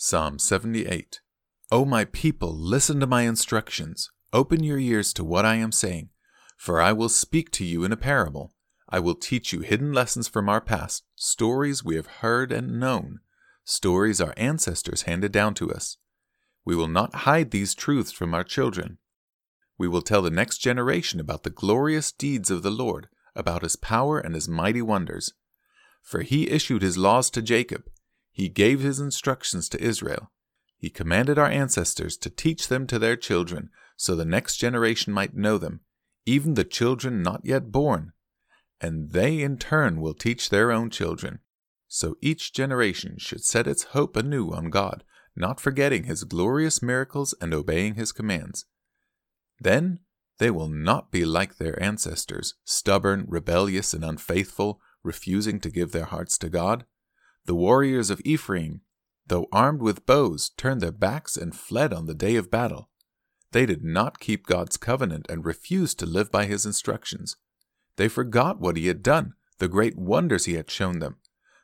Psalm 78 O my people, listen to my instructions. Open your ears to what I am saying, for I will speak to you in a parable. I will teach you hidden lessons from our past, stories we have heard and known, stories our ancestors handed down to us. We will not hide these truths from our children. We will tell the next generation about the glorious deeds of the Lord, about his power and his mighty wonders. For he issued his laws to Jacob he gave his instructions to Israel. He commanded our ancestors to teach them to their children, so the next generation might know them, even the children not yet born. And they in turn will teach their own children. So each generation should set its hope anew on God, not forgetting his glorious miracles and obeying his commands. Then they will not be like their ancestors, stubborn, rebellious, and unfaithful, refusing to give their hearts to God. The warriors of Ephraim, though armed with bows, turned their backs and fled on the day of battle. They did not keep God's covenant and refused to live by his instructions. They forgot what he had done, the great wonders he had shown them,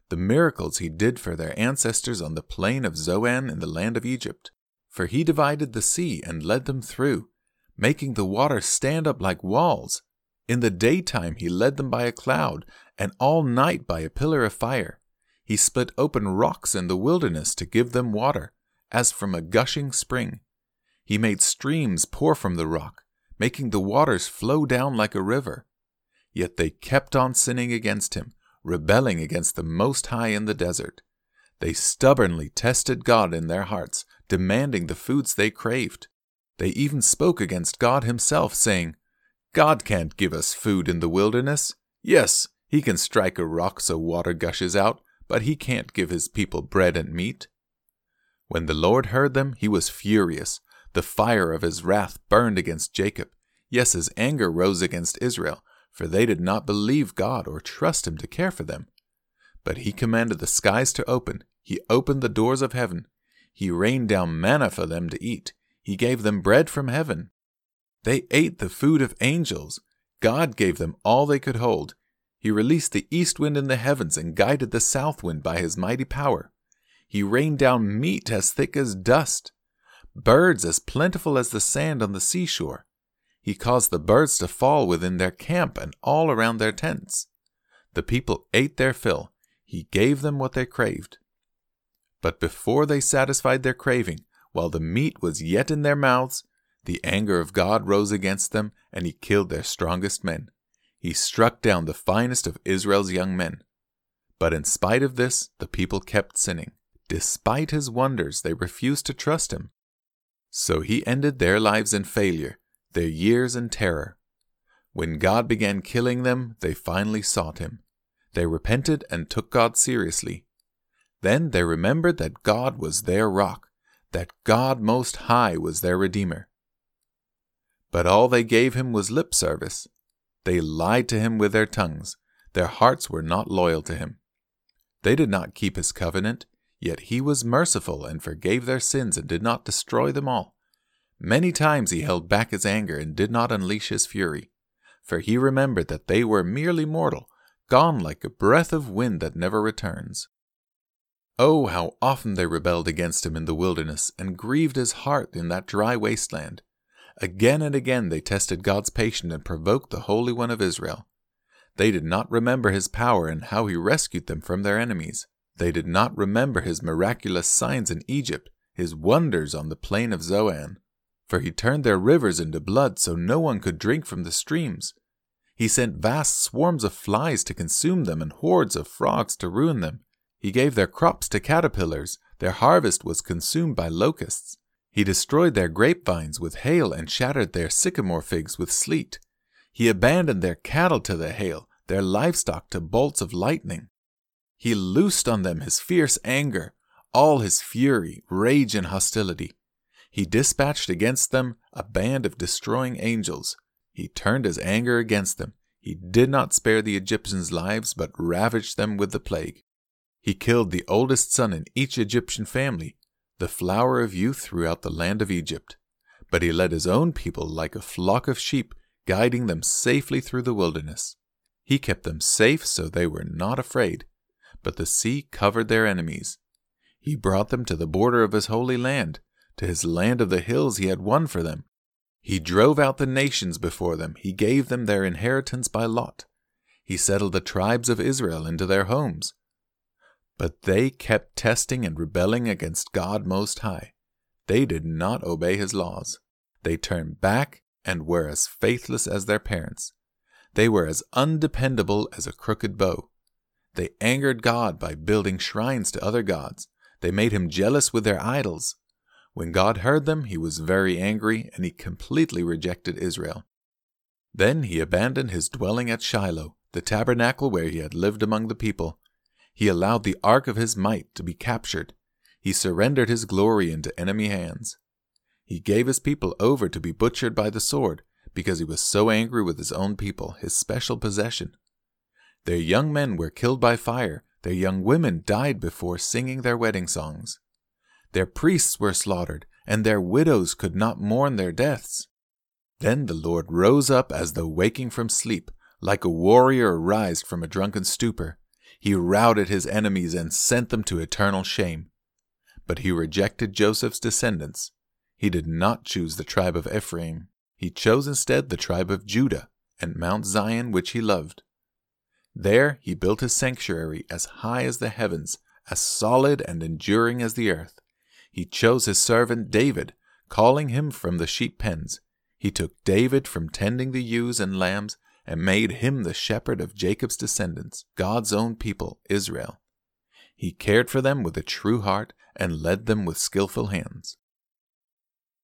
the miracles he did for their ancestors on the plain of Zoan in the land of Egypt. For he divided the sea and led them through, making the water stand up like walls. In the daytime he led them by a cloud, and all night by a pillar of fire. He split open rocks in the wilderness to give them water, as from a gushing spring. He made streams pour from the rock, making the waters flow down like a river. Yet they kept on sinning against him, rebelling against the Most High in the desert. They stubbornly tested God in their hearts, demanding the foods they craved. They even spoke against God Himself, saying, God can't give us food in the wilderness. Yes, He can strike a rock so water gushes out, but he can't give his people bread and meat. When the Lord heard them, he was furious. The fire of his wrath burned against Jacob. Yes, his anger rose against Israel, for they did not believe God or trust him to care for them. But he commanded the skies to open. He opened the doors of heaven. He rained down manna for them to eat. He gave them bread from heaven. They ate the food of angels. God gave them all they could hold. He released the east wind in the heavens and guided the south wind by his mighty power. He rained down meat as thick as dust, birds as plentiful as the sand on the seashore. He caused the birds to fall within their camp and all around their tents. The people ate their fill. He gave them what they craved. But before they satisfied their craving, while the meat was yet in their mouths, the anger of God rose against them, and he killed their strongest men he struck down the finest of Israel's young men. But in spite of this, the people kept sinning. Despite his wonders, they refused to trust him. So he ended their lives in failure, their years in terror. When God began killing them, they finally sought him. They repented and took God seriously. Then they remembered that God was their rock, that God Most High was their Redeemer. But all they gave him was lip service. They lied to him with their tongues. Their hearts were not loyal to him. They did not keep his covenant, yet he was merciful and forgave their sins and did not destroy them all. Many times he held back his anger and did not unleash his fury, for he remembered that they were merely mortal, gone like a breath of wind that never returns. Oh, how often they rebelled against him in the wilderness and grieved his heart in that dry wasteland. Again and again they tested God's patience and provoked the Holy One of Israel. They did not remember his power and how he rescued them from their enemies. They did not remember his miraculous signs in Egypt, his wonders on the plain of Zoan. For he turned their rivers into blood so no one could drink from the streams. He sent vast swarms of flies to consume them and hordes of frogs to ruin them. He gave their crops to caterpillars, their harvest was consumed by locusts. He destroyed their grapevines with hail and shattered their sycamore figs with sleet. He abandoned their cattle to the hail, their livestock to bolts of lightning. He loosed on them his fierce anger, all his fury, rage, and hostility. He dispatched against them a band of destroying angels. He turned his anger against them. He did not spare the Egyptians' lives, but ravaged them with the plague. He killed the oldest son in each Egyptian family, the flower of youth throughout the land of Egypt. But he led his own people like a flock of sheep, guiding them safely through the wilderness. He kept them safe so they were not afraid, but the sea covered their enemies. He brought them to the border of his holy land, to his land of the hills he had won for them. He drove out the nations before them. He gave them their inheritance by lot. He settled the tribes of Israel into their homes. But they kept testing and rebelling against God Most High. They did not obey his laws. They turned back and were as faithless as their parents. They were as undependable as a crooked bow. They angered God by building shrines to other gods. They made him jealous with their idols. When God heard them, he was very angry, and he completely rejected Israel. Then he abandoned his dwelling at Shiloh, the tabernacle where he had lived among the people. He allowed the ark of his might to be captured. He surrendered his glory into enemy hands. He gave his people over to be butchered by the sword because he was so angry with his own people, his special possession. Their young men were killed by fire, their young women died before singing their wedding songs. Their priests were slaughtered, and their widows could not mourn their deaths. Then the Lord rose up as though waking from sleep, like a warrior arised from a drunken stupor. He routed his enemies and sent them to eternal shame. But he rejected Joseph's descendants. He did not choose the tribe of Ephraim. He chose instead the tribe of Judah and Mount Zion, which he loved. There he built his sanctuary as high as the heavens, as solid and enduring as the earth. He chose his servant David, calling him from the sheep pens. He took David from tending the ewes and lambs and made him the shepherd of Jacob's descendants, God's own people, Israel. He cared for them with a true heart and led them with skilful hands.